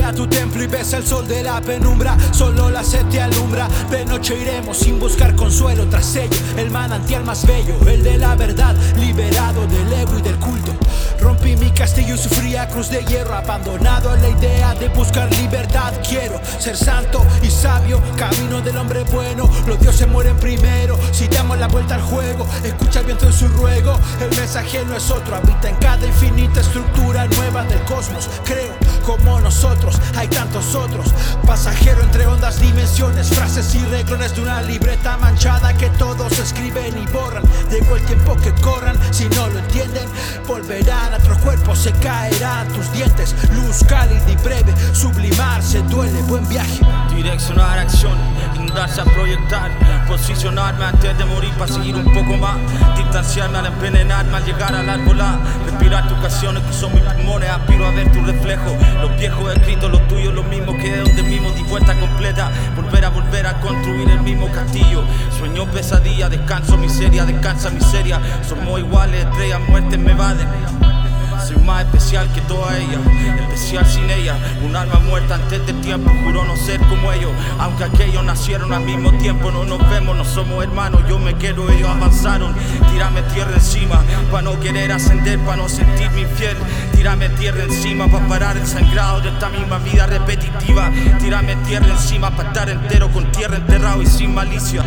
Ve a tu templo y besa el sol de la penumbra. Solo la sed te alumbra. De noche iremos sin buscar consuelo tras ello. El manantial más bello, el de la verdad, liberado del ego y del culto. Rompí mi castillo y su fría cruz de hierro, abandonado en la idea de buscar libertad. Quiero ser santo y sabio, camino del hombre bueno. Los dioses mueren primero. Si damos la vuelta al juego, escucha el viento en su ruego. El mensaje no es otro, habita en cada infinita estructura nueva del cosmos. Creo como nosotros, hay tantos otros. Frases y reglones de una libreta manchada que todos escriben y borran. Llegó el tiempo que corran, si no lo entienden, volverán a otro cuerpo, se caerán tus dientes. Luz cálida y breve, sublimarse duele, buen viaje. Direccionar acción, inundarse a proyectar, posicionarme antes de morir para seguir un poco más, distanciarme al envenenarme al llegar al arbolar, respirar tus canciones que son mis pulmones, aspiro a ver tu reflejo, los viejos escritos, los tuyos, los mismos que de donde mismo di vuelta completa, volver a volver a construir el mismo castillo, sueño pesadilla, descanso miseria, descansa miseria, somos iguales, estrellas, muertes me vaden. Soy más especial que toda ella, especial sin ella. Un alma muerta antes del tiempo, juro no ser como ellos. Aunque aquellos nacieron al mismo tiempo, no nos vemos, no somos hermanos. Yo me quiero, ellos avanzaron. Tírame tierra encima, para no querer ascender, para no sentirme infiel. Tírame tierra encima, para parar el sangrado de esta misma vida repetitiva. Tírame tierra encima, para estar entero con tierra enterrado y sin malicia.